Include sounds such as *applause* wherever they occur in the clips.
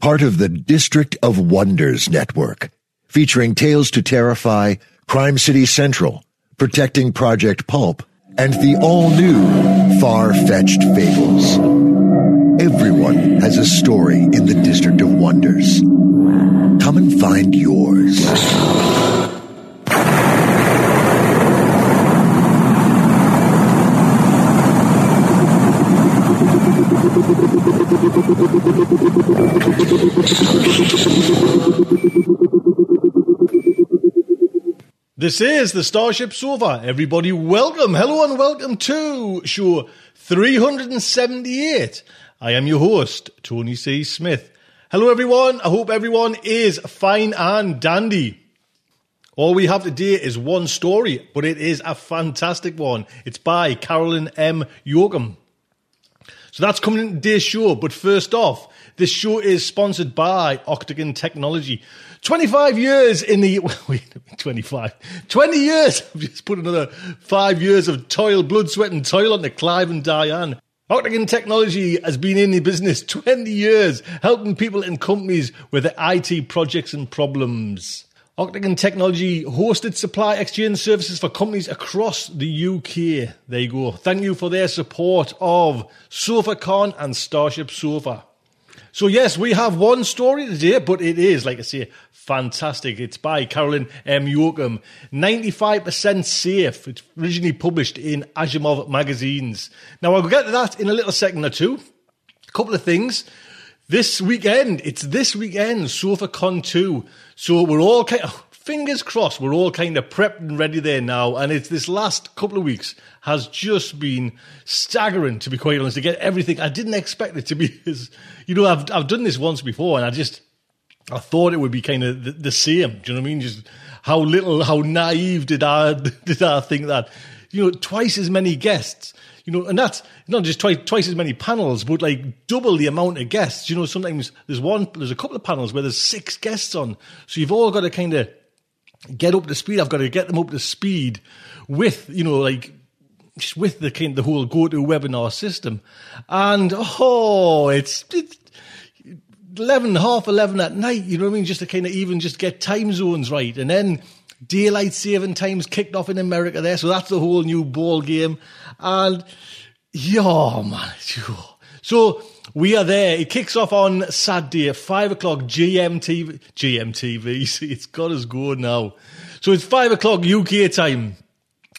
part of the District of Wonders network, featuring Tales to Terrify, Crime City Central, Protecting Project Pulp, and the all-new Far-Fetched Fables. Everyone has a story in the District of Wonders. Come and find yours. This is the Starship Sofa. Everybody, welcome, hello, and welcome to show 378. I am your host, Tony C. Smith. Hello, everyone. I hope everyone is fine and dandy. All we have today is one story, but it is a fantastic one. It's by Carolyn M. Yoachim. So that's coming in today's show. But first off, this show is sponsored by Octagon Technology. 25 years in the, *laughs* wait, 25, 20 years. *laughs* I've just put another five years of toil, blood, sweat and toil onto Clive and Diane. Octagon Technology has been in the business *laughs* 20 years, helping people and companies with their IT projects and problems. Octagon Technology hosted supply exchange services for companies across the UK. There you go. Thank you for their support of SofaCon and Starship Sofa. So yes, we have one story today, but it is, like I say, fantastic. It's by Carolyn M. Yoachim. 95% safe. It's originally published in Asimov magazines. Now I'll get to that in a little second or two. A couple of things. This weekend, it's this weekend, SofaCon 2. So we're all kind of, fingers crossed, we're all kind of prepped and ready there now. And it's this last couple of weeks has just been staggering, to be quite honest, to get everything. I didn't expect it to be *laughs* as, you know, I've, I've done this once before and I just, I thought it would be kind of the, the same. Do you know what I mean? Just how little, how naive did I, *laughs* did I think that, you know, twice as many guests you know, and that's not just twice twice as many panels, but like double the amount of guests. You know, sometimes there's one, there's a couple of panels where there's six guests on, so you've all got to kind of get up to speed. I've got to get them up to speed with, you know, like just with the kind the whole go to webinar system, and oh, it's. it's 11, half 11 at night, you know what I mean? Just to kind of even just get time zones right. And then daylight saving times kicked off in America there. So that's the whole new ball game. And yeah, man. So we are there. It kicks off on Saturday at five o'clock GMTV. GMTV. *laughs* See, it's got us going now. So it's five o'clock UK time.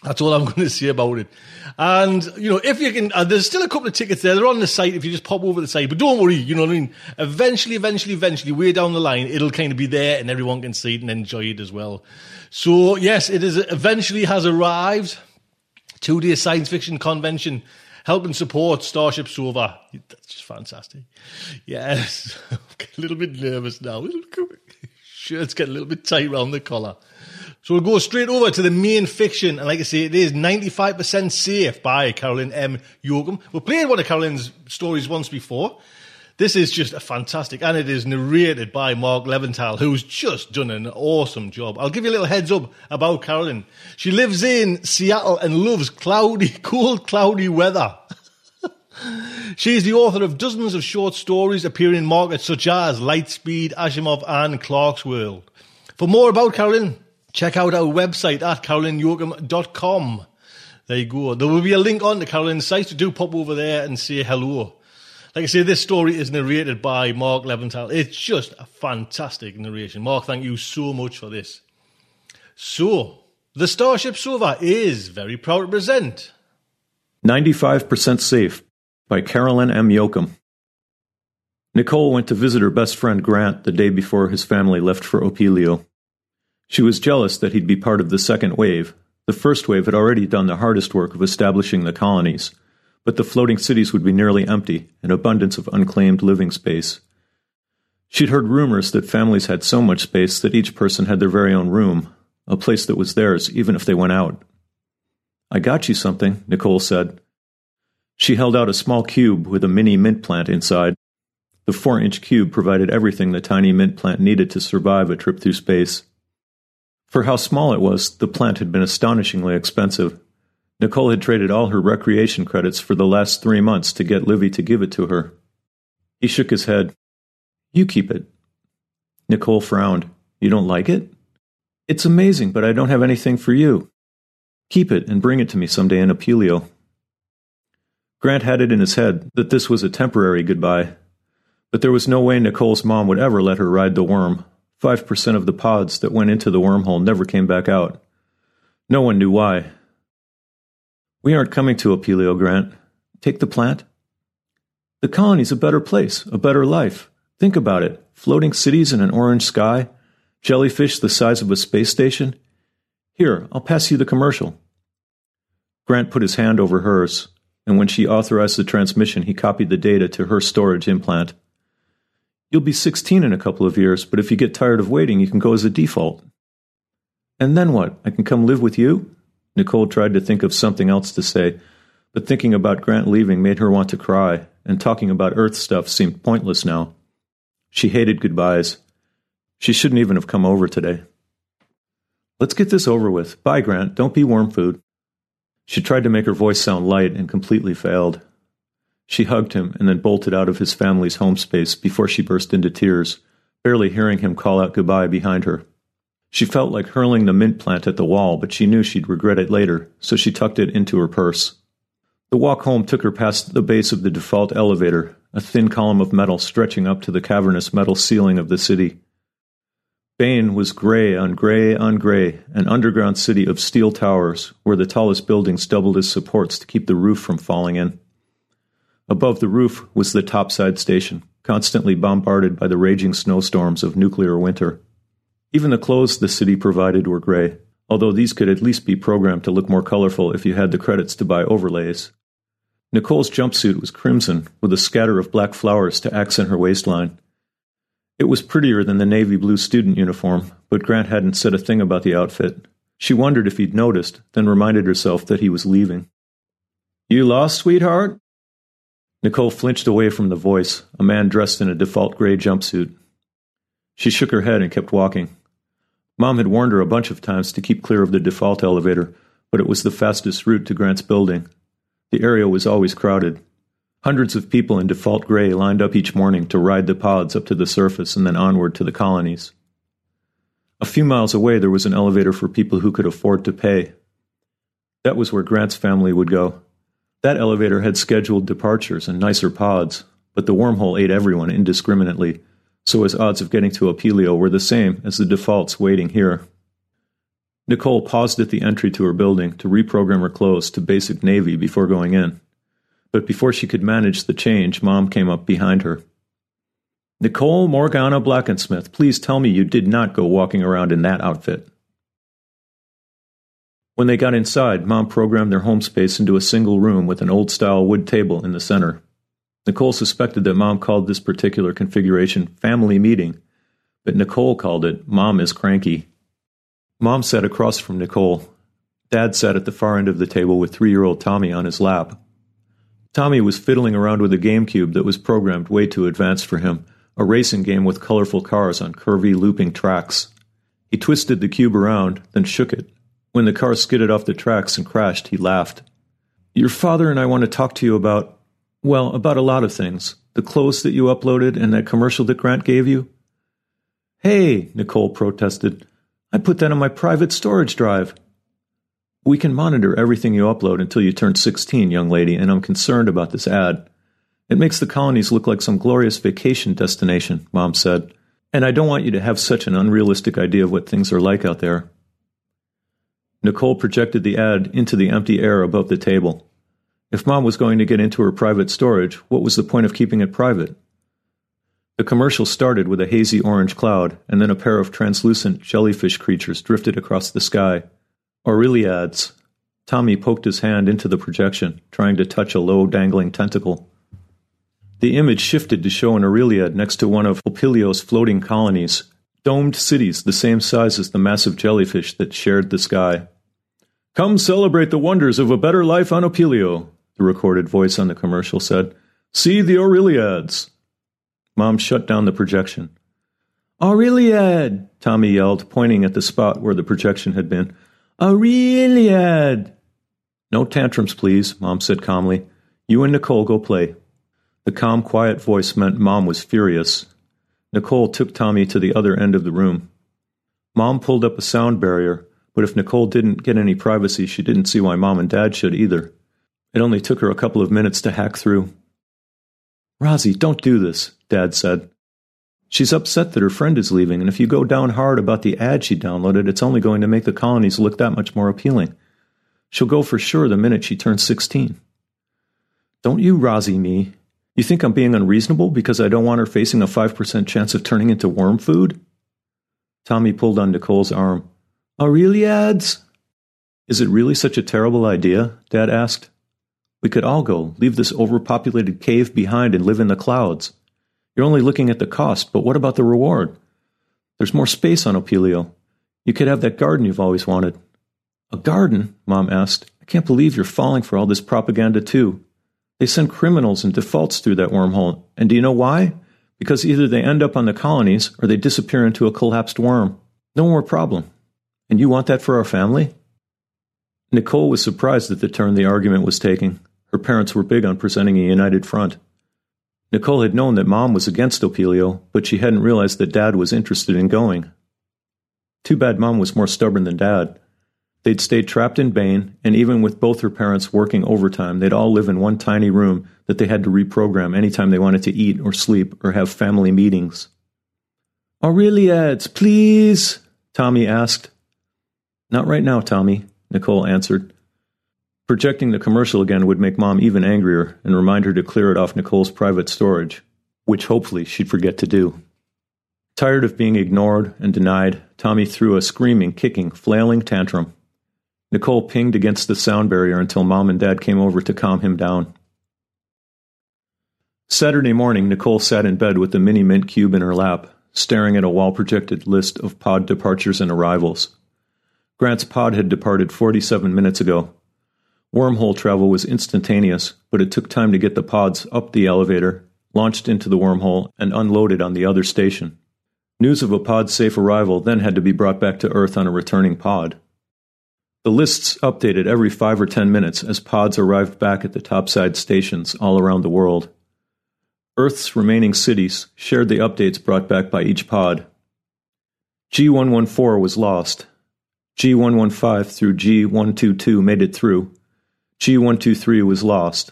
That's all I'm *laughs* going to say about it. And, you know, if you can, uh, there's still a couple of tickets there. They're on the site if you just pop over the site. But don't worry, you know what I mean? Eventually, eventually, eventually, way down the line, it'll kind of be there and everyone can see it and enjoy it as well. So, yes, it is eventually has arrived. Two day science fiction convention helping support Starship Sofa. That's just fantastic. Yes, *laughs* I'm a little bit nervous now. Shirts get a little bit tight around the collar. So we'll go straight over to the main fiction. And like I say, it is 95% safe by Carolyn M. Yoachim. We played one of Carolyn's stories once before. This is just a fantastic, and it is narrated by Mark Leventhal, who's just done an awesome job. I'll give you a little heads up about Carolyn. She lives in Seattle and loves cloudy, *laughs* cold, cloudy weather. *laughs* she is the author of dozens of short stories appearing in markets such as Lightspeed, Asimov, and Clarkesworld. For more about Carolyn, check out our website at carolineyoachim.com. There you go. There will be a link on the Carolyn's site, so do pop over there and say hello. Like I say, this story is narrated by Mark Leventhal. It's just a fantastic narration. Mark, thank you so much for this. So, the Starship Sofa is very proud to present 95% Safe by Carolyn M. Yoachim. Nicole went to visit her best friend Grant the day before his family left for Opelio. She was jealous that he'd be part of the second wave. The first wave had already done the hardest work of establishing the colonies, but the floating cities would be nearly empty, an abundance of unclaimed living space. She'd heard rumors that families had so much space that each person had their very own room, a place that was theirs even if they went out. I got you something, Nicole said. She held out a small cube with a mini mint plant inside. The four inch cube provided everything the tiny mint plant needed to survive a trip through space. For how small it was, the plant had been astonishingly expensive. Nicole had traded all her recreation credits for the last three months to get Livy to give it to her. He shook his head. You keep it. Nicole frowned. You don't like it? It's amazing, but I don't have anything for you. Keep it and bring it to me someday in Opelio. Grant had it in his head that this was a temporary goodbye, but there was no way Nicole's mom would ever let her ride the worm. Five percent of the pods that went into the wormhole never came back out. No one knew why, we aren't coming to Opelio, Grant. Take the plant. The colony's a better place, a better life. Think about it floating cities in an orange sky, jellyfish the size of a space station. Here, I'll pass you the commercial. Grant put his hand over hers, and when she authorized the transmission, he copied the data to her storage implant. You'll be 16 in a couple of years, but if you get tired of waiting, you can go as a default. And then what? I can come live with you? Nicole tried to think of something else to say, but thinking about Grant leaving made her want to cry, and talking about Earth stuff seemed pointless now. She hated goodbyes. She shouldn't even have come over today. Let's get this over with. Bye, Grant. Don't be worm food. She tried to make her voice sound light and completely failed. She hugged him and then bolted out of his family's home space before she burst into tears, barely hearing him call out goodbye behind her. She felt like hurling the mint plant at the wall, but she knew she'd regret it later, so she tucked it into her purse. The walk home took her past the base of the default elevator, a thin column of metal stretching up to the cavernous metal ceiling of the city. Bane was gray on gray on gray, an underground city of steel towers, where the tallest buildings doubled as supports to keep the roof from falling in. Above the roof was the topside station, constantly bombarded by the raging snowstorms of nuclear winter. Even the clothes the city provided were gray, although these could at least be programmed to look more colorful if you had the credits to buy overlays. Nicole's jumpsuit was crimson, with a scatter of black flowers to accent her waistline. It was prettier than the navy blue student uniform, but Grant hadn't said a thing about the outfit. She wondered if he'd noticed, then reminded herself that he was leaving. You lost, sweetheart? Nicole flinched away from the voice, a man dressed in a default gray jumpsuit. She shook her head and kept walking. Mom had warned her a bunch of times to keep clear of the default elevator, but it was the fastest route to Grant's building. The area was always crowded. Hundreds of people in default gray lined up each morning to ride the pods up to the surface and then onward to the colonies. A few miles away, there was an elevator for people who could afford to pay. That was where Grant's family would go. That elevator had scheduled departures and nicer pods, but the wormhole ate everyone indiscriminately, so his odds of getting to Opelio were the same as the defaults waiting here. Nicole paused at the entry to her building to reprogram her clothes to basic navy before going in. But before she could manage the change, Mom came up behind her. Nicole Morgana Blackensmith, please tell me you did not go walking around in that outfit. When they got inside, Mom programmed their home space into a single room with an old style wood table in the center. Nicole suspected that Mom called this particular configuration family meeting, but Nicole called it Mom is cranky. Mom sat across from Nicole. Dad sat at the far end of the table with three year old Tommy on his lap. Tommy was fiddling around with a GameCube that was programmed way too advanced for him, a racing game with colorful cars on curvy, looping tracks. He twisted the cube around, then shook it. When the car skidded off the tracks and crashed, he laughed. Your father and I want to talk to you about, well, about a lot of things. The clothes that you uploaded and that commercial that Grant gave you. Hey, Nicole protested. I put that on my private storage drive. We can monitor everything you upload until you turn 16, young lady, and I'm concerned about this ad. It makes the colonies look like some glorious vacation destination, Mom said, and I don't want you to have such an unrealistic idea of what things are like out there. Nicole projected the ad into the empty air above the table. If Mom was going to get into her private storage, what was the point of keeping it private? The commercial started with a hazy orange cloud, and then a pair of translucent jellyfish creatures drifted across the sky. Aureliads. Tommy poked his hand into the projection, trying to touch a low dangling tentacle. The image shifted to show an Aureliad next to one of Opilio's floating colonies, domed cities the same size as the massive jellyfish that shared the sky. Come celebrate the wonders of a better life on Opilio, the recorded voice on the commercial said. See the Aureliads. Mom shut down the projection. Aureliad! Tommy yelled, pointing at the spot where the projection had been. Aureliad! No tantrums, please, Mom said calmly. You and Nicole go play. The calm, quiet voice meant Mom was furious. Nicole took Tommy to the other end of the room. Mom pulled up a sound barrier, but if Nicole didn't get any privacy, she didn't see why Mom and Dad should either. It only took her a couple of minutes to hack through. Rosie, don't do this, Dad said. She's upset that her friend is leaving, and if you go down hard about the ad she downloaded, it's only going to make the colonies look that much more appealing. She'll go for sure the minute she turns 16. Don't you Rosie me. You think I'm being unreasonable because I don't want her facing a 5% chance of turning into worm food? Tommy pulled on Nicole's arm. Aureliads? Is it really such a terrible idea? Dad asked. We could all go, leave this overpopulated cave behind and live in the clouds. You're only looking at the cost, but what about the reward? There's more space on Opelio. You could have that garden you've always wanted. A garden? Mom asked. I can't believe you're falling for all this propaganda, too. They send criminals and defaults through that wormhole. And do you know why? Because either they end up on the colonies or they disappear into a collapsed worm. No more problem. And you want that for our family? Nicole was surprised at the turn the argument was taking. Her parents were big on presenting a united front. Nicole had known that Mom was against Opilio, but she hadn't realized that Dad was interested in going. Too bad Mom was more stubborn than Dad. They'd stayed trapped in Bain, and even with both her parents working overtime, they'd all live in one tiny room that they had to reprogram anytime they wanted to eat or sleep or have family meetings. Aureliads, please, Tommy asked. Not right now, Tommy, Nicole answered. Projecting the commercial again would make Mom even angrier and remind her to clear it off Nicole's private storage, which hopefully she'd forget to do. Tired of being ignored and denied, Tommy threw a screaming, kicking, flailing tantrum. Nicole pinged against the sound barrier until Mom and Dad came over to calm him down. Saturday morning, Nicole sat in bed with the mini mint cube in her lap, staring at a wall projected list of pod departures and arrivals. Grant's pod had departed 47 minutes ago, Wormhole travel was instantaneous, but it took time to get the pods up the elevator, launched into the wormhole, and unloaded on the other station. News of a pod's safe arrival then had to be brought back to Earth on a returning pod. The lists updated every five or ten minutes as pods arrived back at the topside stations all around the world. Earth's remaining cities shared the updates brought back by each pod. G114 was lost. G115 through G122 made it through, G123 was lost.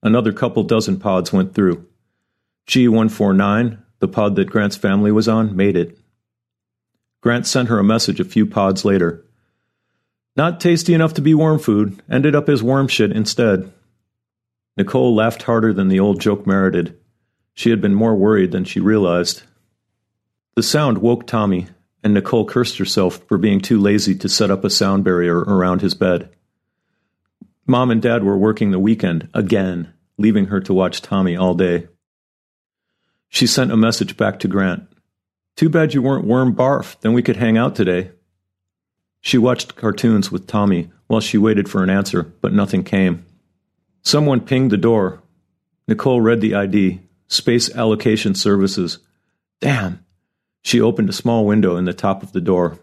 Another couple dozen pods went through. G149, the pod that Grant's family was on, made it. Grant sent her a message a few pods later. Not tasty enough to be worm food, ended up as worm shit instead. Nicole laughed harder than the old joke merited. She had been more worried than she realized. The sound woke Tommy, and Nicole cursed herself for being too lazy to set up a sound barrier around his bed. Mom and Dad were working the weekend again, leaving her to watch Tommy all day. She sent a message back to Grant. Too bad you weren't worm barf, then we could hang out today. She watched cartoons with Tommy while she waited for an answer, but nothing came. Someone pinged the door. Nicole read the ID Space Allocation Services. Damn! She opened a small window in the top of the door.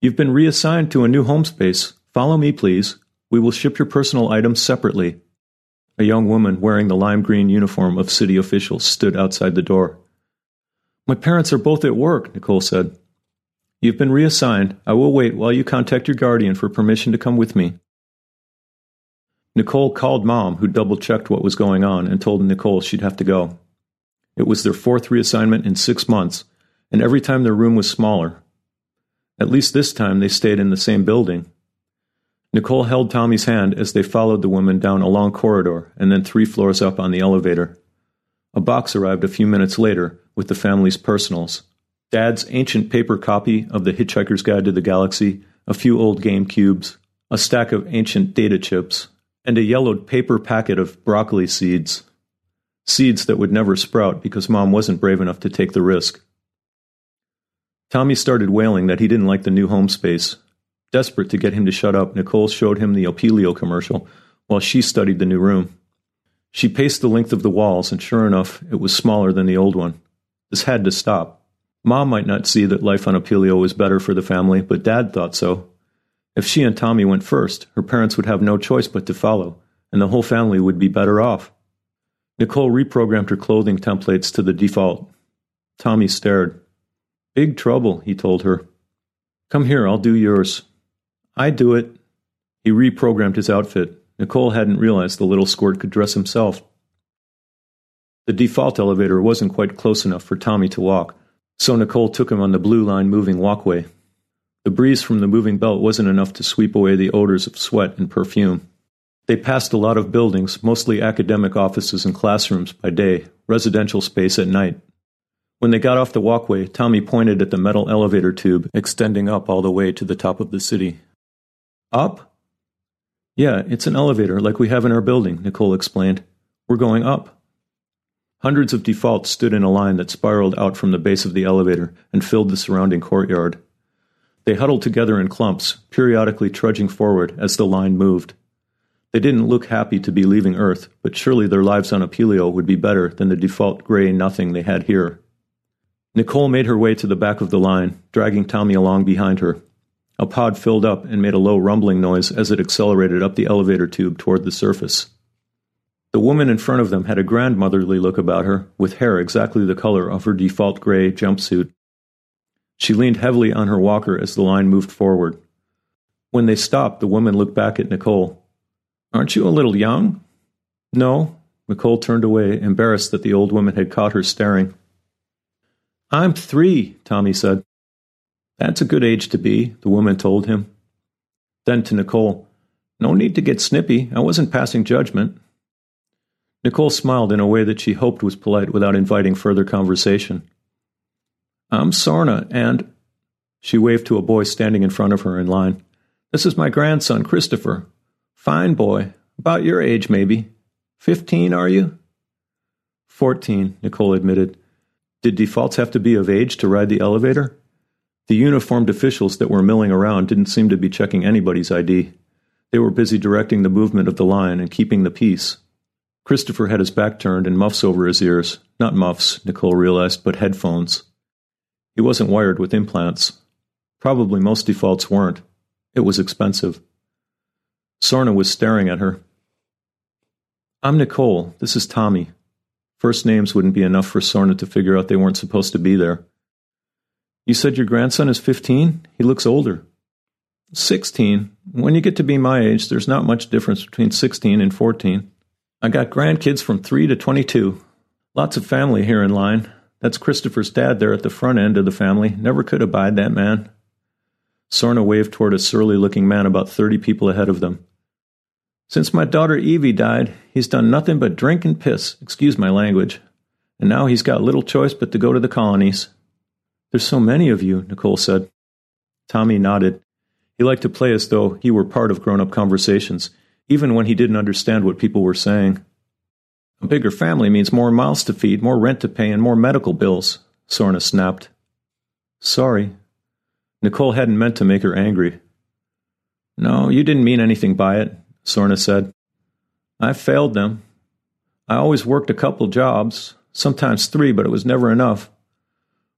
You've been reassigned to a new home space. Follow me, please. We will ship your personal items separately. A young woman wearing the lime green uniform of city officials stood outside the door. My parents are both at work, Nicole said. You've been reassigned. I will wait while you contact your guardian for permission to come with me. Nicole called mom, who double checked what was going on, and told Nicole she'd have to go. It was their fourth reassignment in six months, and every time their room was smaller. At least this time they stayed in the same building. Nicole held Tommy's hand as they followed the woman down a long corridor and then three floors up on the elevator. A box arrived a few minutes later with the family's personals Dad's ancient paper copy of The Hitchhiker's Guide to the Galaxy, a few old game cubes, a stack of ancient data chips, and a yellowed paper packet of broccoli seeds. Seeds that would never sprout because Mom wasn't brave enough to take the risk. Tommy started wailing that he didn't like the new home space. Desperate to get him to shut up, Nicole showed him the Opelio commercial while she studied the new room. She paced the length of the walls, and sure enough, it was smaller than the old one. This had to stop. Mom might not see that life on Opelio was better for the family, but Dad thought so. If she and Tommy went first, her parents would have no choice but to follow, and the whole family would be better off. Nicole reprogrammed her clothing templates to the default. Tommy stared. Big trouble, he told her. Come here, I'll do yours. I do it. He reprogrammed his outfit. Nicole hadn't realized the little squirt could dress himself. The default elevator wasn't quite close enough for Tommy to walk, so Nicole took him on the blue line moving walkway. The breeze from the moving belt wasn't enough to sweep away the odors of sweat and perfume. They passed a lot of buildings, mostly academic offices and classrooms by day, residential space at night. When they got off the walkway, Tommy pointed at the metal elevator tube extending up all the way to the top of the city. Up? Yeah, it's an elevator like we have in our building, Nicole explained. We're going up. Hundreds of defaults stood in a line that spiraled out from the base of the elevator and filled the surrounding courtyard. They huddled together in clumps, periodically trudging forward as the line moved. They didn't look happy to be leaving Earth, but surely their lives on Opelio would be better than the default gray nothing they had here. Nicole made her way to the back of the line, dragging Tommy along behind her. A pod filled up and made a low rumbling noise as it accelerated up the elevator tube toward the surface. The woman in front of them had a grandmotherly look about her, with hair exactly the color of her default gray jumpsuit. She leaned heavily on her walker as the line moved forward. When they stopped, the woman looked back at Nicole. Aren't you a little young? No. Nicole turned away, embarrassed that the old woman had caught her staring. I'm three, Tommy said. That's a good age to be, the woman told him. Then to Nicole, No need to get snippy. I wasn't passing judgment. Nicole smiled in a way that she hoped was polite without inviting further conversation. I'm Sorna, and. She waved to a boy standing in front of her in line. This is my grandson, Christopher. Fine boy. About your age, maybe. Fifteen, are you? Fourteen, Nicole admitted. Did defaults have to be of age to ride the elevator? The uniformed officials that were milling around didn't seem to be checking anybody's ID. They were busy directing the movement of the line and keeping the peace. Christopher had his back turned and muffs over his ears. Not muffs, Nicole realized, but headphones. He wasn't wired with implants. Probably most defaults weren't. It was expensive. Sorna was staring at her. I'm Nicole. This is Tommy. First names wouldn't be enough for Sorna to figure out they weren't supposed to be there. You said your grandson is 15? He looks older. 16. When you get to be my age, there's not much difference between 16 and 14. I got grandkids from 3 to 22. Lots of family here in line. That's Christopher's dad there at the front end of the family. Never could abide that man. Sorna waved toward a surly looking man about 30 people ahead of them. Since my daughter Evie died, he's done nothing but drink and piss, excuse my language. And now he's got little choice but to go to the colonies. There's so many of you, Nicole said. Tommy nodded. He liked to play as though he were part of grown up conversations, even when he didn't understand what people were saying. A bigger family means more mouths to feed, more rent to pay, and more medical bills, Sorna snapped. Sorry. Nicole hadn't meant to make her angry. No, you didn't mean anything by it, Sorna said. I failed them. I always worked a couple jobs, sometimes three, but it was never enough.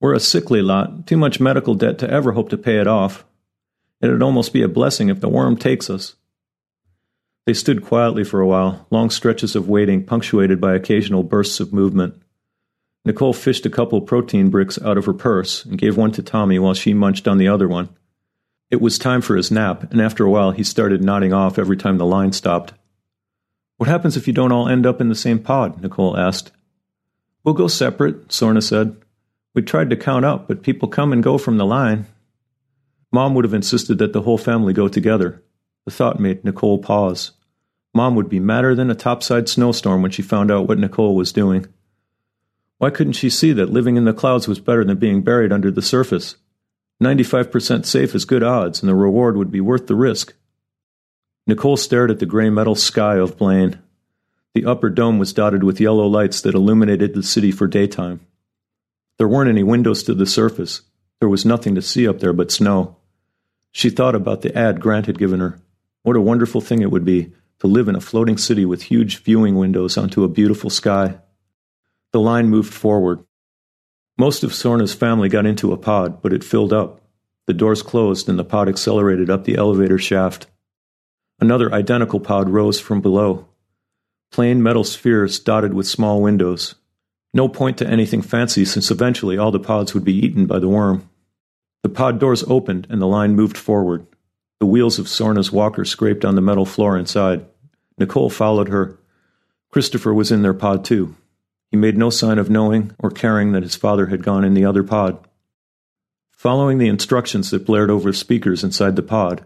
We're a sickly lot, too much medical debt to ever hope to pay it off. It'd almost be a blessing if the worm takes us. They stood quietly for a while, long stretches of waiting punctuated by occasional bursts of movement. Nicole fished a couple protein bricks out of her purse and gave one to Tommy while she munched on the other one. It was time for his nap, and after a while he started nodding off every time the line stopped. What happens if you don't all end up in the same pod? Nicole asked. We'll go separate, Sorna said. We tried to count up, but people come and go from the line. Mom would have insisted that the whole family go together. The thought made Nicole pause. Mom would be madder than a topside snowstorm when she found out what Nicole was doing. Why couldn't she see that living in the clouds was better than being buried under the surface? 95% safe is good odds, and the reward would be worth the risk. Nicole stared at the gray metal sky of Blaine. The upper dome was dotted with yellow lights that illuminated the city for daytime. There weren't any windows to the surface. There was nothing to see up there but snow. She thought about the ad Grant had given her. What a wonderful thing it would be to live in a floating city with huge viewing windows onto a beautiful sky. The line moved forward. Most of Sorna's family got into a pod, but it filled up. The doors closed and the pod accelerated up the elevator shaft. Another identical pod rose from below. Plain metal spheres dotted with small windows. No point to anything fancy since eventually all the pods would be eaten by the worm. The pod doors opened and the line moved forward. The wheels of Sorna's walker scraped on the metal floor inside. Nicole followed her. Christopher was in their pod too. He made no sign of knowing or caring that his father had gone in the other pod. Following the instructions that blared over speakers inside the pod,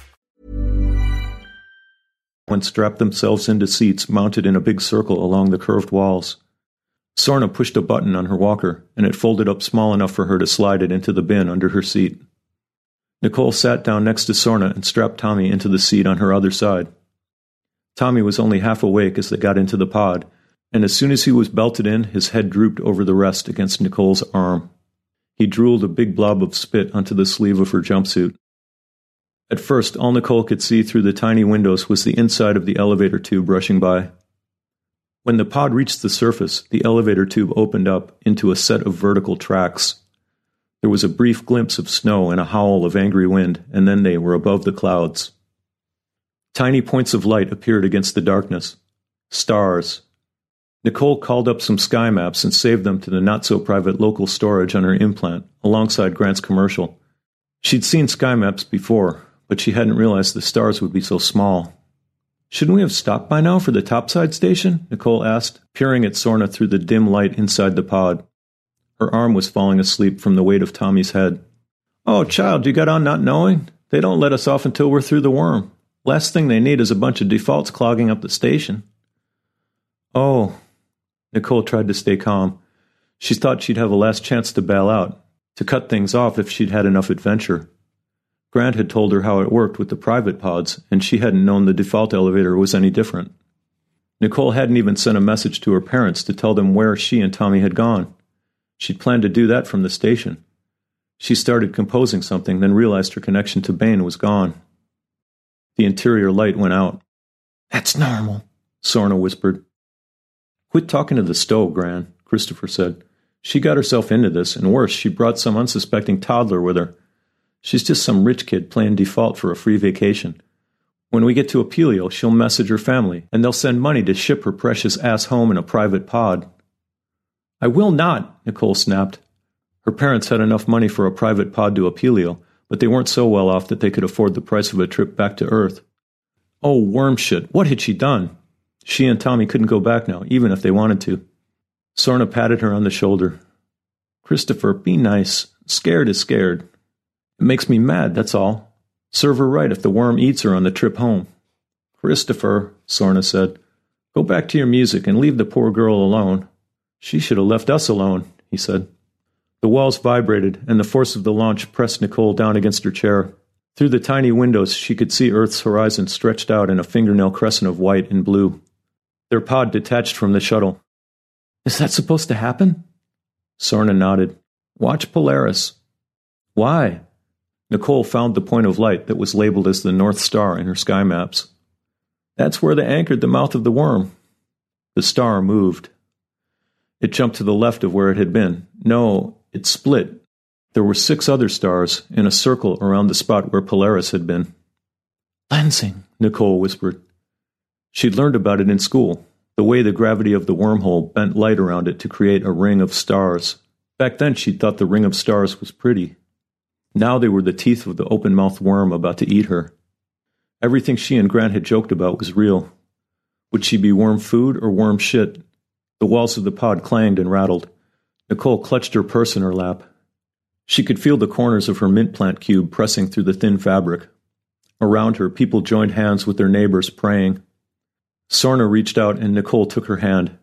When strapped themselves into seats mounted in a big circle along the curved walls. Sorna pushed a button on her walker, and it folded up small enough for her to slide it into the bin under her seat. Nicole sat down next to Sorna and strapped Tommy into the seat on her other side. Tommy was only half awake as they got into the pod, and as soon as he was belted in, his head drooped over the rest against Nicole's arm. He drooled a big blob of spit onto the sleeve of her jumpsuit. At first, all Nicole could see through the tiny windows was the inside of the elevator tube rushing by. When the pod reached the surface, the elevator tube opened up into a set of vertical tracks. There was a brief glimpse of snow and a howl of angry wind, and then they were above the clouds. Tiny points of light appeared against the darkness. Stars. Nicole called up some sky maps and saved them to the not so private local storage on her implant, alongside Grant's commercial. She'd seen sky maps before, but she hadn't realized the stars would be so small. Shouldn't we have stopped by now for the topside station? Nicole asked, peering at Sorna through the dim light inside the pod. Her arm was falling asleep from the weight of Tommy's head. Oh, child, you got on not knowing? They don't let us off until we're through the worm. Last thing they need is a bunch of defaults clogging up the station. Oh. Nicole tried to stay calm. She thought she'd have a last chance to bail out, to cut things off if she'd had enough adventure. Grant had told her how it worked with the private pods, and she hadn't known the default elevator was any different. Nicole hadn't even sent a message to her parents to tell them where she and Tommy had gone. She'd planned to do that from the station. She started composing something, then realized her connection to Bain was gone. The interior light went out. That's normal, Sorna whispered. Quit talking to the stove, Gran, Christopher said. She got herself into this, and worse, she brought some unsuspecting toddler with her. She's just some rich kid playing default for a free vacation. When we get to Apelio, she'll message her family, and they'll send money to ship her precious ass home in a private pod. I will not, Nicole snapped. Her parents had enough money for a private pod to Apelio, but they weren't so well off that they could afford the price of a trip back to Earth. Oh, worm shit, what had she done? She and Tommy couldn't go back now, even if they wanted to. Sorna patted her on the shoulder. Christopher, be nice. Scared is scared. It makes me mad, that's all. Serve her right if the worm eats her on the trip home. Christopher, Sorna said, go back to your music and leave the poor girl alone. She should have left us alone, he said. The walls vibrated, and the force of the launch pressed Nicole down against her chair. Through the tiny windows, she could see Earth's horizon stretched out in a fingernail crescent of white and blue. Their pod detached from the shuttle. Is that supposed to happen? Sorna nodded. Watch Polaris. Why? Nicole found the point of light that was labeled as the North Star in her sky maps. That's where they anchored the mouth of the worm. The star moved. It jumped to the left of where it had been. No, it split. There were six other stars in a circle around the spot where Polaris had been. Lensing, Nicole whispered. She'd learned about it in school, the way the gravity of the wormhole bent light around it to create a ring of stars. Back then, she'd thought the ring of stars was pretty. Now they were the teeth of the open mouthed worm about to eat her. Everything she and Grant had joked about was real. Would she be worm food or worm shit? The walls of the pod clanged and rattled. Nicole clutched her purse in her lap. She could feel the corners of her mint plant cube pressing through the thin fabric. Around her, people joined hands with their neighbors, praying. Sorna reached out and Nicole took her hand.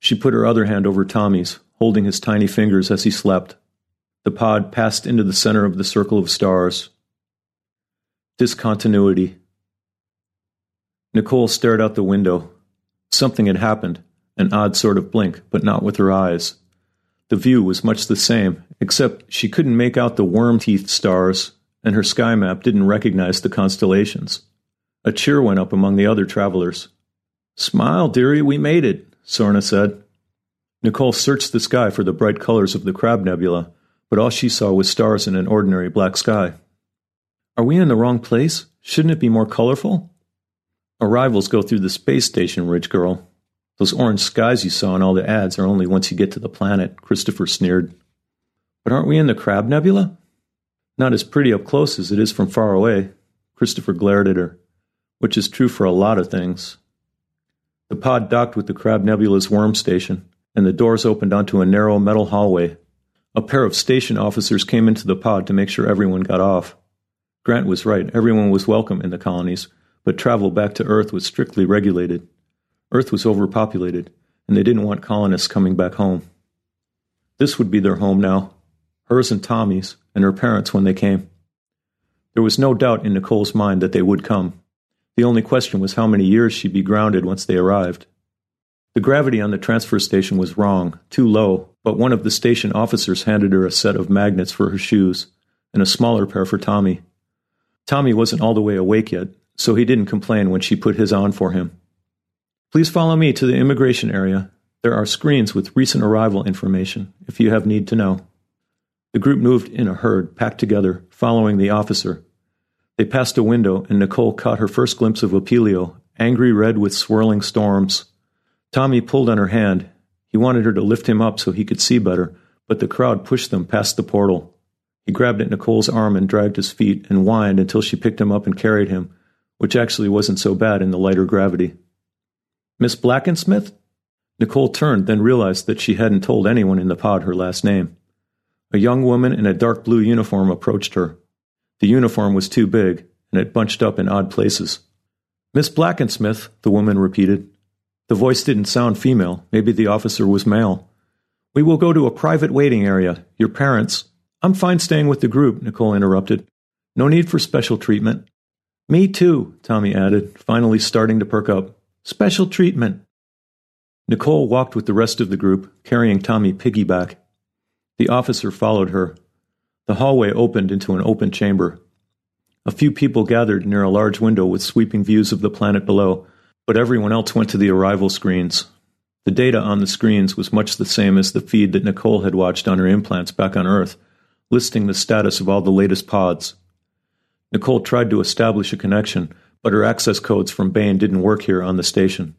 She put her other hand over Tommy's, holding his tiny fingers as he slept. The pod passed into the center of the circle of stars. Discontinuity. Nicole stared out the window. Something had happened, an odd sort of blink, but not with her eyes. The view was much the same, except she couldn't make out the worm teeth stars, and her sky map didn't recognize the constellations. A cheer went up among the other travelers. Smile, dearie, we made it, Sorna said. Nicole searched the sky for the bright colors of the Crab Nebula, but all she saw was stars in an ordinary black sky. Are we in the wrong place? Shouldn't it be more colorful? Arrivals go through the space station, rich girl. Those orange skies you saw in all the ads are only once you get to the planet, Christopher sneered. But aren't we in the Crab Nebula? Not as pretty up close as it is from far away. Christopher glared at her, which is true for a lot of things. The pod docked with the Crab Nebula's worm station, and the doors opened onto a narrow metal hallway a pair of station officers came into the pod to make sure everyone got off. Grant was right, everyone was welcome in the colonies, but travel back to Earth was strictly regulated. Earth was overpopulated, and they didn't want colonists coming back home. This would be their home now, hers and Tommy's, and her parents when they came. There was no doubt in Nicole's mind that they would come. The only question was how many years she'd be grounded once they arrived. The gravity on the transfer station was wrong, too low, but one of the station officers handed her a set of magnets for her shoes and a smaller pair for Tommy. Tommy wasn't all the way awake yet, so he didn't complain when she put his on for him. Please follow me to the immigration area. There are screens with recent arrival information if you have need to know. The group moved in a herd, packed together, following the officer. They passed a window, and Nicole caught her first glimpse of Apelio, angry red with swirling storms. Tommy pulled on her hand. He wanted her to lift him up so he could see better, but the crowd pushed them past the portal. He grabbed at Nicole's arm and dragged his feet and whined until she picked him up and carried him, which actually wasn't so bad in the lighter gravity. Miss Blackensmith? Nicole turned, then realized that she hadn't told anyone in the pod her last name. A young woman in a dark blue uniform approached her. The uniform was too big, and it bunched up in odd places. Miss Blackensmith, the woman repeated. The voice didn't sound female. Maybe the officer was male. We will go to a private waiting area. Your parents. I'm fine staying with the group, Nicole interrupted. No need for special treatment. Me too, Tommy added, finally starting to perk up. Special treatment. Nicole walked with the rest of the group, carrying Tommy piggyback. The officer followed her. The hallway opened into an open chamber. A few people gathered near a large window with sweeping views of the planet below, but everyone else went to the arrival screens. The data on the screens was much the same as the feed that Nicole had watched on her implants back on Earth, listing the status of all the latest pods. Nicole tried to establish a connection, but her access codes from Bain didn't work here on the station.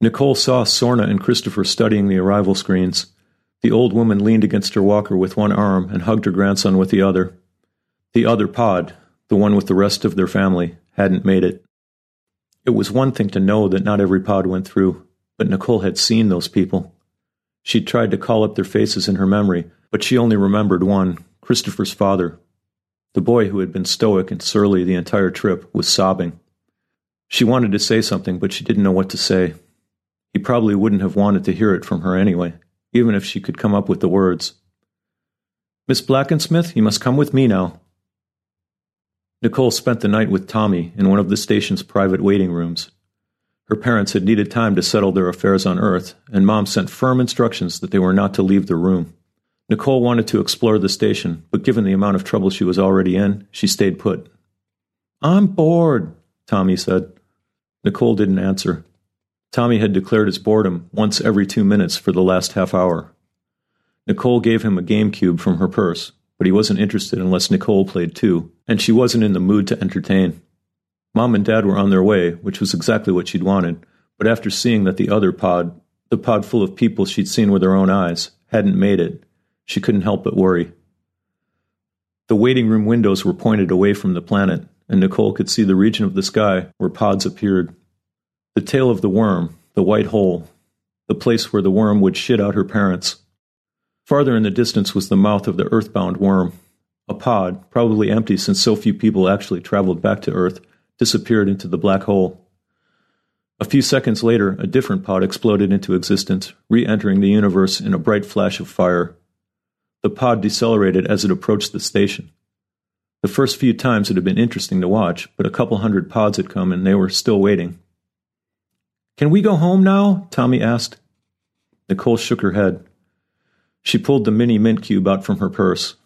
Nicole saw Sorna and Christopher studying the arrival screens. The old woman leaned against her walker with one arm and hugged her grandson with the other. The other pod, the one with the rest of their family, hadn't made it. It was one thing to know that not every pod went through, but Nicole had seen those people. She'd tried to call up their faces in her memory, but she only remembered one Christopher's father. The boy who had been stoic and surly the entire trip was sobbing. She wanted to say something, but she didn't know what to say. He probably wouldn't have wanted to hear it from her anyway, even if she could come up with the words. Miss Blackensmith, you must come with me now. Nicole spent the night with Tommy in one of the station's private waiting rooms. Her parents had needed time to settle their affairs on Earth, and Mom sent firm instructions that they were not to leave the room. Nicole wanted to explore the station, but given the amount of trouble she was already in, she stayed put. I'm bored, Tommy said. Nicole didn't answer. Tommy had declared his boredom once every two minutes for the last half hour. Nicole gave him a GameCube from her purse, but he wasn't interested unless Nicole played too, and she wasn't in the mood to entertain. Mom and Dad were on their way, which was exactly what she'd wanted, but after seeing that the other pod, the pod full of people she'd seen with her own eyes, hadn't made it, she couldn't help but worry. The waiting room windows were pointed away from the planet, and Nicole could see the region of the sky where pods appeared. The tail of the worm, the white hole, the place where the worm would shit out her parents. Farther in the distance was the mouth of the earthbound worm. A pod, probably empty since so few people actually traveled back to Earth, disappeared into the black hole. A few seconds later, a different pod exploded into existence, re entering the universe in a bright flash of fire. The pod decelerated as it approached the station. The first few times it had been interesting to watch, but a couple hundred pods had come and they were still waiting. Can we go home now? Tommy asked. Nicole shook her head. She pulled the mini mint cube out from her purse.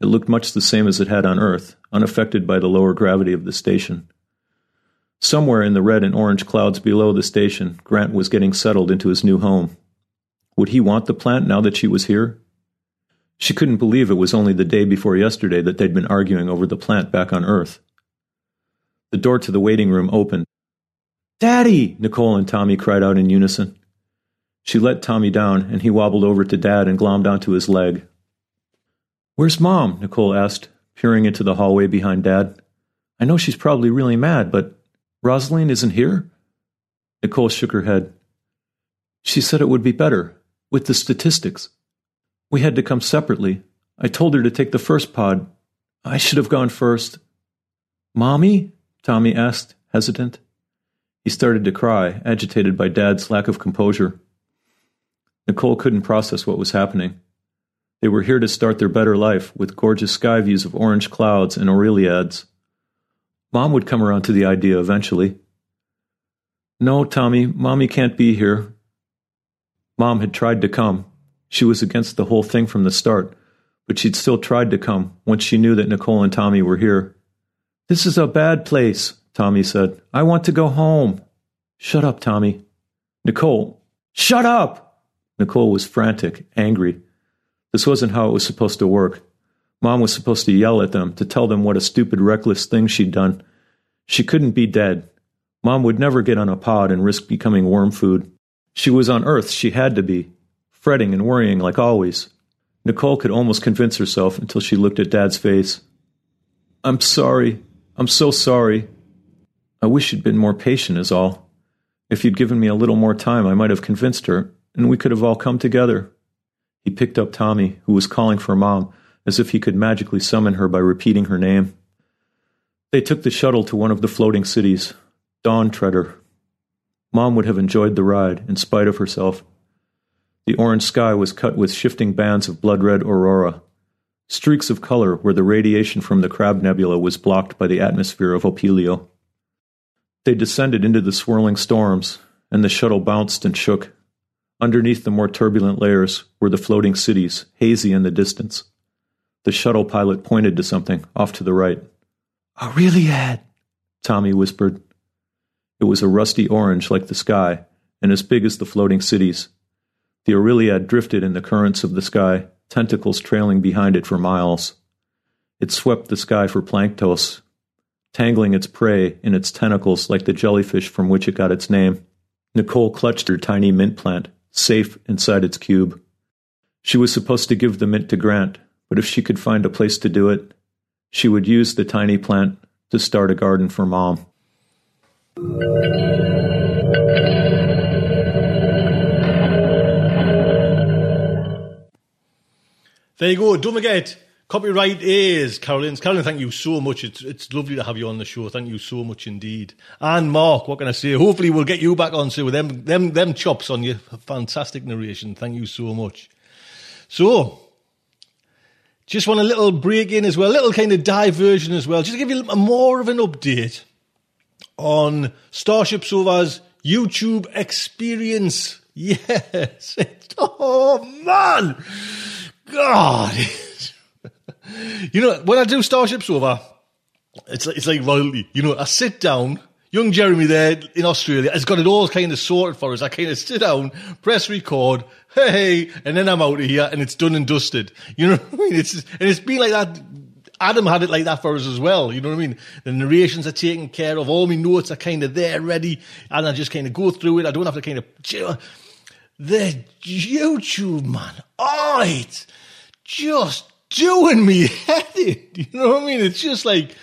It looked much the same as it had on Earth, unaffected by the lower gravity of the station. Somewhere in the red and orange clouds below the station, Grant was getting settled into his new home. Would he want the plant now that she was here? She couldn't believe it was only the day before yesterday that they'd been arguing over the plant back on Earth. The door to the waiting room opened, Daddy! Nicole and Tommy cried out in unison. She let Tommy down, and he wobbled over to Dad and glommed onto his leg. Where's Mom? Nicole asked, peering into the hallway behind Dad. I know she's probably really mad, but Rosaline isn't here? Nicole shook her head. She said it would be better, with the statistics. We had to come separately. I told her to take the first pod. I should have gone first. Mommy? Tommy asked, hesitant. He started to cry, agitated by Dad's lack of composure. Nicole couldn't process what was happening. They were here to start their better life with gorgeous sky views of orange clouds and Aureliads. Mom would come around to the idea eventually. No, Tommy, Mommy can't be here. Mom had tried to come. She was against the whole thing from the start, but she'd still tried to come once she knew that Nicole and Tommy were here. This is a bad place, Tommy said. I want to go home. Shut up, Tommy. Nicole, shut up! Nicole was frantic, angry. This wasn't how it was supposed to work. Mom was supposed to yell at them, to tell them what a stupid, reckless thing she'd done. She couldn't be dead. Mom would never get on a pod and risk becoming worm food. She was on Earth, she had to be, fretting and worrying like always. Nicole could almost convince herself until she looked at Dad's face. I'm sorry. I'm so sorry. I wish you'd been more patient, is all. If you'd given me a little more time, I might have convinced her, and we could have all come together. He picked up Tommy, who was calling for Mom, as if he could magically summon her by repeating her name. They took the shuttle to one of the floating cities, Dawn Treader. Mom would have enjoyed the ride, in spite of herself. The orange sky was cut with shifting bands of blood red aurora. streaks of color where the radiation from the Crab Nebula was blocked by the atmosphere of Opelio. They descended into the swirling storms, and the shuttle bounced and shook. Underneath the more turbulent layers were the floating cities, hazy in the distance. The shuttle pilot pointed to something off to the right. Aureliad, Tommy whispered. It was a rusty orange like the sky, and as big as the floating cities. The Aureliad drifted in the currents of the sky, tentacles trailing behind it for miles. It swept the sky for Planktos, tangling its prey in its tentacles like the jellyfish from which it got its name. Nicole clutched her tiny mint plant, safe inside its cube. She was supposed to give the mint to Grant, but if she could find a place to do it, she would use the tiny plant to start a garden for Mom. There you go. Don't forget, copyright is Carolyn's. Carolyn, thank you so much. It's it's lovely to have you on the show. Thank you so much indeed. And Mark, what can I say? Hopefully, we'll get you back on soon with them them them chops on your fantastic narration. Thank you so much. So, just want a little break in as well, a little kind of diversion as well, just to give you a more of an update on Starship Sofa's YouTube experience. *laughs* Yes. *laughs* Oh man. God. *laughs* you know, when I do Starship Sofa, it's like, it's like royalty. You know, I sit down, young Jeremy there in Australia has got it all kind of sorted for us. I kind of sit down, press record, hey, and then I'm out of here and it's done and dusted. You know *laughs* what I mean? It's, and it's been like that. Adam had it like that for us as well. You know what I mean? The narrations are taken care of. All my notes are kind of there, ready. And I just kind of go through it. I don't have to kind of, the YouTube man. Oh, it's just doing me *laughs* head in. You know what I mean? It's just like,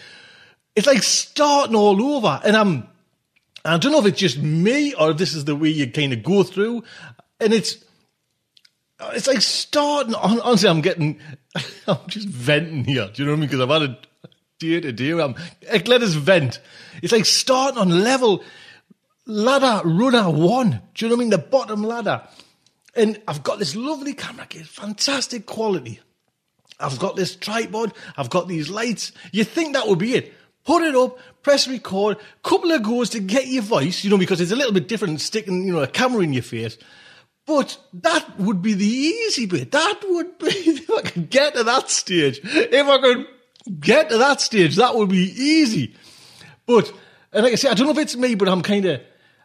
it's like starting all over. And I'm, I don't know if it's just me or this is the way you kind of go through. And it's, it's like starting, honestly, I'm getting, *laughs* I'm just venting here. Do you know what I mean? Because I've had a day to day. I'm, like, let us vent. It's like starting on level ladder runner one. Do you know what I mean? The bottom ladder. And I've got this lovely camera, it's fantastic quality. I've got this tripod. I've got these lights. You think that would be it? Put it up, press record, couple of goes to get your voice, you know, because it's a little bit different sticking, you know, a camera in your face. But that would be the easy bit. That would be, *laughs* if I could get to that stage, if I could get to that stage, that would be easy. But, and like I say, I don't know if it's me, but I'm kind of,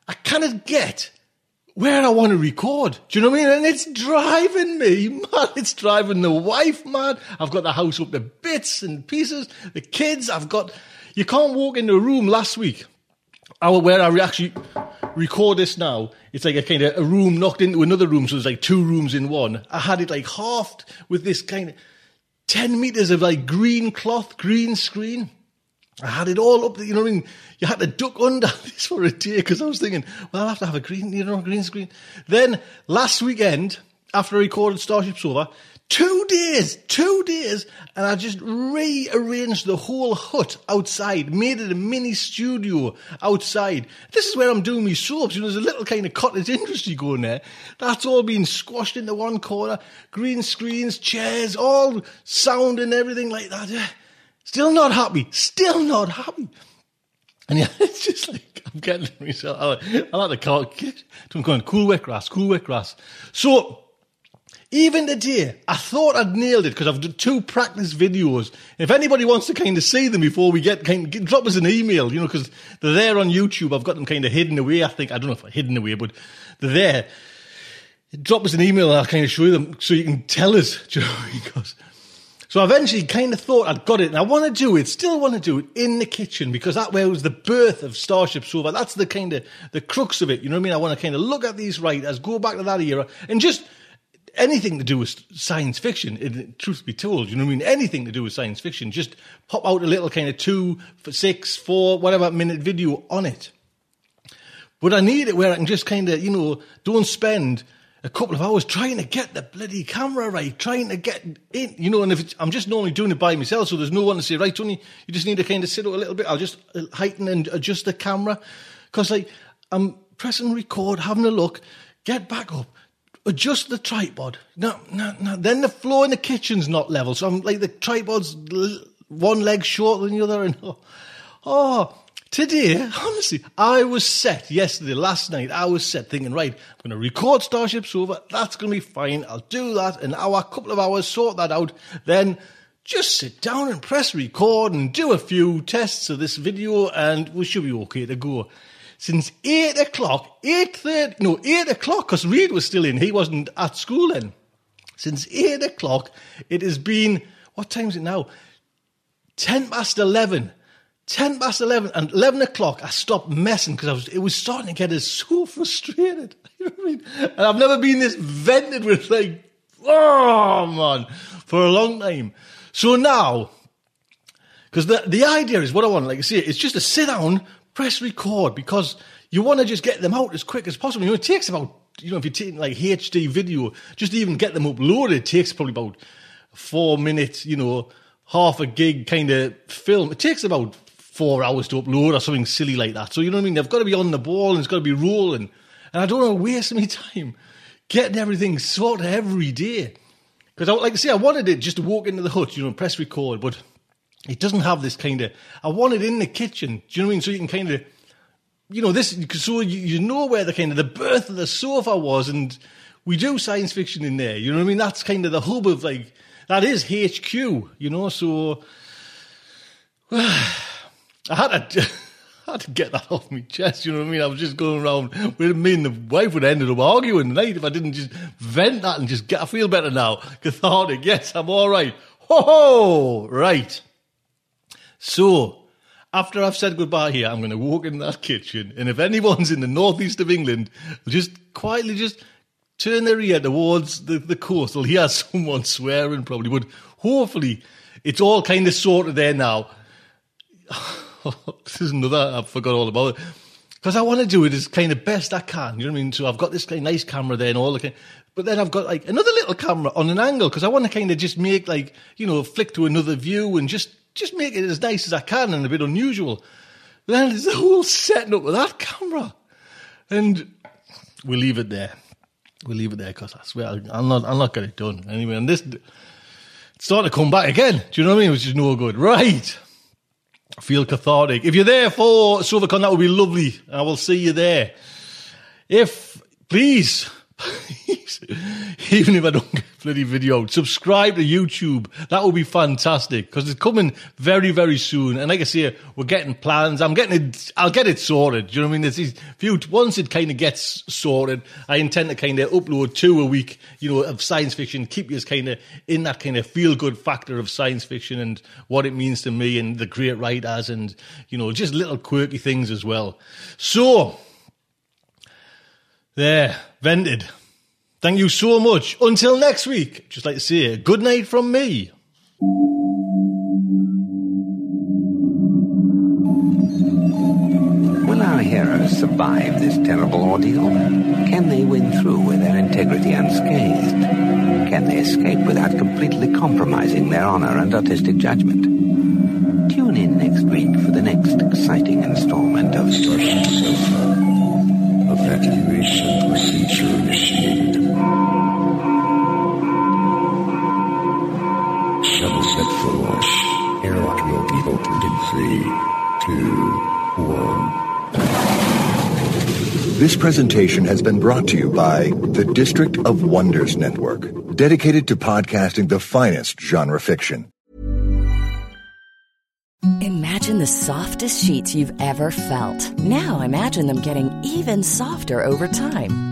I kind of get where I want to record. Do you know what I mean? And it's driving me, man. *laughs* It's driving the wife, man. I've got the house up to bits and pieces. The kids, I've got, you can't walk into a room last week. Where I actually record this now, it's like a kind of a room knocked into another room. So there's like two rooms in one. I had it like halved with this kind of 10 meters of like green cloth, green screen. I had it all up, you know what I mean? You had to duck under *laughs* this for a day because I was thinking, well, I'll have to have a green, you know, green screen. Then last weekend, after I recorded Starship Sofa, two days, two days, and I just rearranged the whole hut outside, made it a mini studio outside. This is where I'm doing my soaps. You know, there's a little kind of cottage industry going there. That's all been squashed into one corner. Green screens, chairs, all sound and everything like that. Still not happy. Still not happy. And yeah, *laughs* it's just like, I'm getting myself, I, I like the car, I'm going, cool wet grass, cool wet grass. So, even today, I thought I'd nailed it because I've done two practice videos. If anybody wants to kind of see them before we get, kind of, drop us an email, you know, because they're there on YouTube. I've got them kind of hidden away, I think. I don't know if I'm hidden away, but they're there. Drop us an email I'll kind of show you them so you can tell us, *laughs* you know, because so I eventually kind of thought I'd got it, and I want to do it, still want to do it in the kitchen because that way was the birth of Starship Sofa. That's the kind of the crux of it. You know what I mean? I want to kind of look at these writers, go back to that era, and just anything to do with science fiction. truth be told, you know what I mean? Anything to do with science fiction, just pop out a little kind of two, six, four, whatever minute video on it. But I need it where I can just kind of, you know, don't spend a couple of hours trying to get the bloody camera right, trying to get in, you know, and if I'm just normally doing it by myself, so there's no one to say, right, Tony, you just need to kind of sit a little bit. I'll just uh, heighten and adjust the camera. Cause like, I'm pressing record, having a look, get back up, adjust the tripod. No, no, no. Then the floor in the kitchen's not level, so I'm like the tripod's one leg shorter than the other, and *laughs* oh, oh, today, honestly, I was set yesterday, last night. I was set thinking, right, I'm going to record Starship Sofa. That's going to be fine. I'll do that an hour, a couple of hours, sort that out. Then just sit down and press record and do a few tests of this video, and we should be okay to go since eight o'clock, eight thirty, no, eight o'clock, because Reed was still in. He wasn't at school then. Since eight o'clock, it has been, what time is it now? 10 past 11. 10 past 11 and 11 o'clock, I stopped messing because I was, it was starting to get us so frustrated. *laughs* You know what I mean? And I've never been this vented with like, oh man, for a long time. So now, because the, the idea is what I want, like I say, it's just to sit down, press record because you want to just get them out as quick as possible. You know, it takes about, you know, if you're taking like HD video, just even get them uploaded, it takes probably about four minutes, you know, half a gig kind of film. It takes about four hours to upload or something silly like that. So, you know what I mean? They've got to be on the ball and it's got to be rolling. And I don't want to waste any time getting everything sorted every day. Because, I, like I say, I wanted it just to walk into the hut, you know, press record, but it doesn't have this kind of. I want it in the kitchen. Do you know what I mean? So you can kind of, you know, this. So you, you know where the kind of the birth of the sofa was, and we do science fiction in there. You know what I mean? That's kind of the hub of like that is HQ. You know, so *sighs* I had to. *laughs* I had to get that off my chest, you know what I mean? I was just going around with me and the wife would have ended up arguing tonight if I didn't just vent that and just get, I feel better now. Cathartic, yes, I'm all right. Ho ho! Right. So, after I've said goodbye here, I'm going to walk in that kitchen, and if anyone's in the northeast of England, just quietly just turn their ear towards the, the coast. They'll *laughs* someone swearing probably, but hopefully it's all kind of sorted there now. *sighs* *laughs* this is another, I forgot all about it. Because I want to do it as kind of best I can, you know what I mean? So I've got this kind of nice camera there and all the kind but then I've got like another little camera on an angle because I want to kind of just make like, you know, flick to another view and just just make it as nice as I can and a bit unusual. Then there's the whole setting up with that camera. And we'll leave it there. We'll leave it there because I swear I'm not, I'm not getting it done. Anyway, and this, it's starting to come back again. Do you know what I mean? Which is no good. Right. Feel cathartic. If you're there for SofaCon, that would be lovely. I will see you there. If, please, *laughs* even if I don't get bloody video, subscribe to YouTube. That would be fantastic because it's coming very, very soon. And like I say, we're getting plans. I'm getting it. I'll get it sorted. Do you know what I mean? There's these few. Once it kind of gets sorted, I intend to kind of upload two a week. You know, of science fiction. Keep you kind of in that kind of feel good factor of science fiction and what it means to me and the great writers and you know just little quirky things as well. So. There, vented. Thank you so much. Until next week, just like to say good night from me. Will our heroes survive this terrible ordeal? Can they win through with their integrity unscathed? Can they escape without completely compromising their honor and artistic judgment? Tune in next week for the next exciting installment of Starship Sofa. Evacuation procedure initiated. Three, two, one. This presentation has been brought to you by the District of Wonders Network, dedicated to podcasting the finest genre fiction. Imagine the softest sheets you've ever felt. Now imagine them getting even softer over time.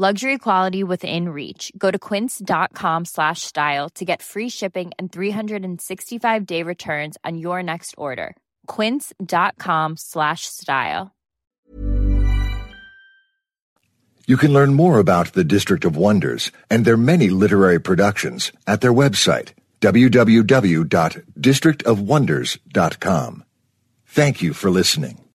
Luxury quality within reach. Go to quince.com slash style to get free shipping and 365 day returns on your next order. Quince.com slash style. You can learn more about the District of Wonders and their many literary productions at their website, www.districtofwonders.com. Thank you for listening.